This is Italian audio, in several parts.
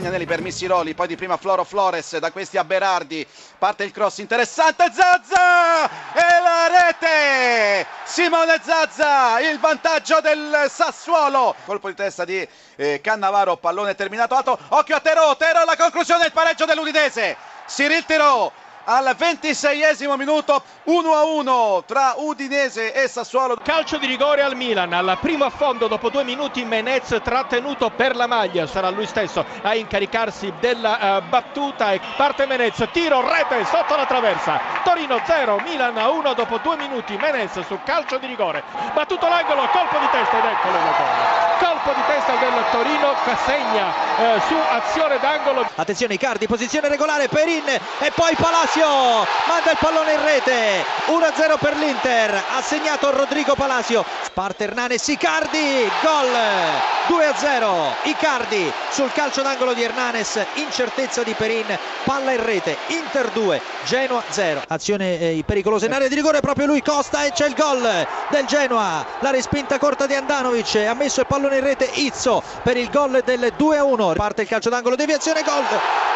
Magnanelli per Missiroli, poi di prima Floro Flores, da questi a Berardi, parte il cross interessante, Zazza e la rete! Simone Zazza, il vantaggio del Sassuolo, colpo di testa di eh, Cannavaro, pallone terminato alto, occhio a Terò, Terò la conclusione del pareggio dell'Udinese, si ritirò al 26esimo minuto 1 a 1 tra Udinese e Sassuolo. Calcio di rigore al Milan, al primo affondo dopo due minuti Menez trattenuto per la maglia, sarà lui stesso a incaricarsi della uh, battuta e parte Menez, tiro, rete sotto la traversa, Torino 0, Milan 1 dopo due minuti, Menez su calcio di rigore, battuto l'angolo, colpo di testa ed eccolo il gol. Colpo di testa del Torino che segna eh, su azione d'angolo. Attenzione Icardi, posizione regolare, Perin e poi Palacio Palacio manda il pallone in rete. 1-0 per l'Inter ha segnato Rodrigo Palacio. Parte Hernanes Icardi gol 2-0 Icardi sul calcio d'angolo di Hernanes incertezza di Perin palla in rete Inter 2 Genoa 0 azione eh, pericolosa in area di rigore proprio lui Costa e c'è il gol del Genoa. La respinta corta di Andanovic ha messo il pallone in rete Izzo per il gol del 2-1 parte il calcio d'angolo deviazione gol.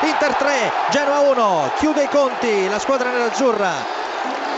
Inter 3 Genoa 1 chiude i conti la squadra nerazzurra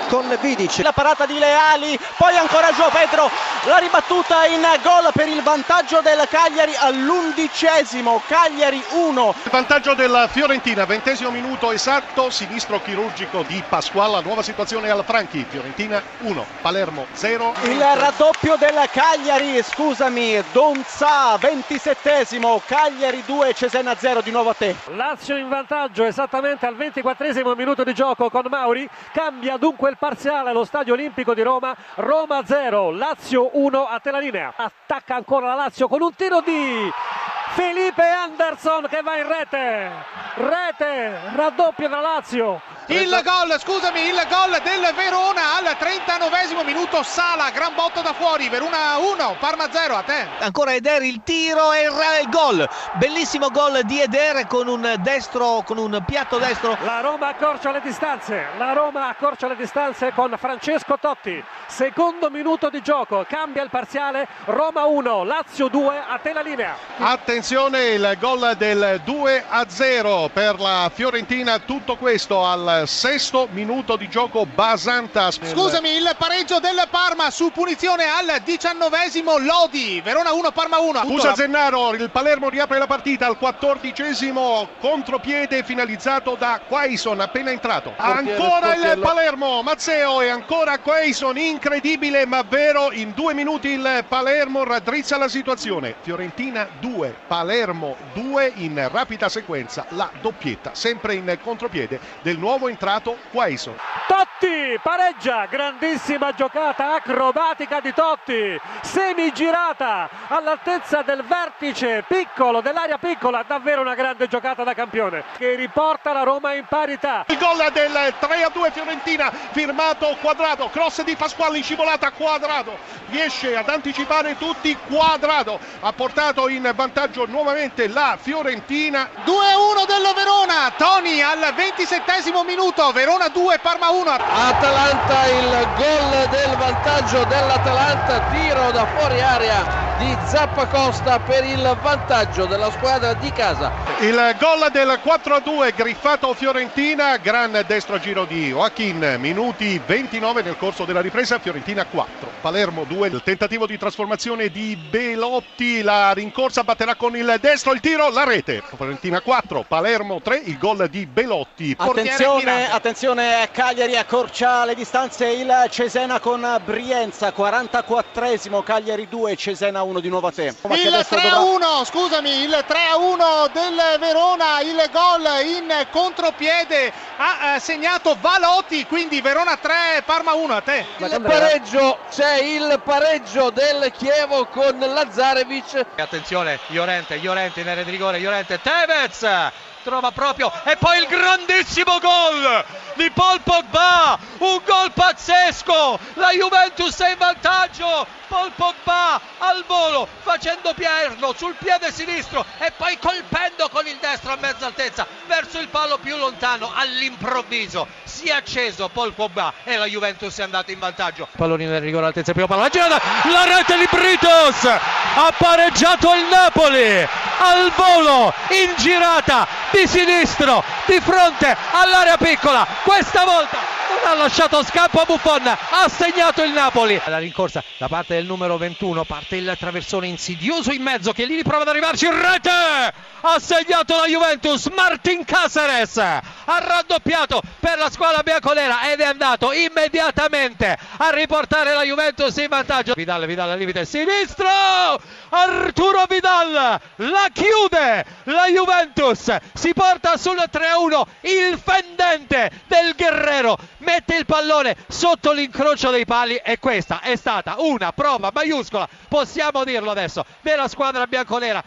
con Vidic. La parata di Leali, poi ancora Gio Pedro, la ribattuta in gol per il vantaggio del Cagliari all'undicesimo, Cagliari 1. Il vantaggio della Fiorentina, ventesimo minuto esatto, sinistro chirurgico di Pasquale, nuova situazione al Franchi, Fiorentina 1, Palermo 0. Il raddoppio del Cagliari, scusami, Donza, ventisettesimo, Cagliari 2, Cesena 0, di nuovo a te. Lazio in vantaggio esattamente al ventiquattresimo minuto di gioco con Mauri, cambia dunque il parziale allo Stadio Olimpico di Roma, Roma 0, Lazio 1 a te la linea. Attacca ancora la Lazio con un tiro di Felipe Anderson che va in rete. Rete, raddoppio della Lazio. Il gol, scusami, il gol del Verona al 39 minuto Sala, gran botto da fuori, Verona 1, Parma 0, a te. Ancora Eder il tiro e il gol. Bellissimo gol di Eder con un destro con un piatto destro. La Roma accorcia le distanze. La Roma accorcia le distanze con Francesco Totti. Secondo minuto di gioco, cambia il parziale. Roma 1, Lazio 2, a te la linea. Attenzione, il gol del 2 a 0 per la Fiorentina, tutto questo al sesto minuto di gioco Basantas. Scusami, il pareggio del Parma su punizione al diciannovesimo Lodi, Verona 1, Parma 1. Scusa Zennaro, il Palermo riapre la partita al quattordicesimo contropiede finalizzato da Quaison appena entrato. Ancora il Palermo, Mazzeo e ancora Quaison, incredibile ma vero, in due minuti il Palermo raddrizza la situazione. Fiorentina 2, Palermo 2 in rapida sequenza, la doppietta, sempre in contropiede del nuovo nuovo entrato Quaison. Totti pareggia, grandissima giocata acrobatica di Totti, semigirata all'altezza del vertice piccolo, dell'area piccola, davvero una grande giocata da campione che riporta la Roma in parità. Il gol del 3-2 Fiorentina, firmato Quadrado, cross di Pasquale in scivolata Quadrado, riesce ad anticipare tutti Quadrado, ha portato in vantaggio nuovamente la Fiorentina. 2-1 del Verona, Toni al 27 minuto minuto, Verona 2, Parma 1. Atalanta il gol del vantaggio dell'Atalanta, tiro da fuori area di Zappacosta per il vantaggio della squadra di casa. Il gol del 4-2 griffato Fiorentina, gran destro giro di Joaquin, minuti 29 nel corso della ripresa, Fiorentina 4, Palermo 2, il tentativo di trasformazione di Belotti, la rincorsa batterà con il destro, il tiro, la rete, Fiorentina 4, Palermo 3, il gol di Belotti. Attenzione, attenzione, Cagliari accorcia le distanze, il Cesena con Brienza, 44esimo, Cagliari 2, Cesena 1 di nuovo a te. Il 3 a 1, scusami, il 3 a 1 del Verona, il gol in contropiede ha eh, segnato Valotti, quindi Verona 3, Parma 1 a te. Il pareggio, c'è il pareggio del Chievo con Lazzarevic. Attenzione, Llorente, Llorente in area di rigore, Llorente, Tevez trova proprio e poi il grandissimo gol di Paul Pogba un gol pazzesco la Juventus è in vantaggio Paul Pogba al volo facendo pierno sul piede sinistro e poi colpendo con il destro a mezza altezza verso il palo più lontano all'improvviso si è acceso Paul Pogba e la Juventus è andata in vantaggio. Pallone nel rigore all'altezza primo palla la girata la rete di Britos ha pareggiato il Napoli al volo in girata di sinistro di fronte all'area piccola. Questa volta ha lasciato scampo a Buffon ha segnato il Napoli. La rincorsa da parte del numero 21 parte il traversone insidioso in mezzo che lì prova ad arrivarci rete. Ha segnato la Juventus Martin Caceres ha raddoppiato per la squadra bianconera ed è andato immediatamente a riportare la Juventus in vantaggio. Vidal Vidal al limite sinistro! Arturo Vidal la chiude! La Juventus si porta sul 3-1 il fendente del Guerrero mette il pallone sotto l'incrocio dei pali e questa è stata una prova maiuscola possiamo dirlo adesso della squadra bianconera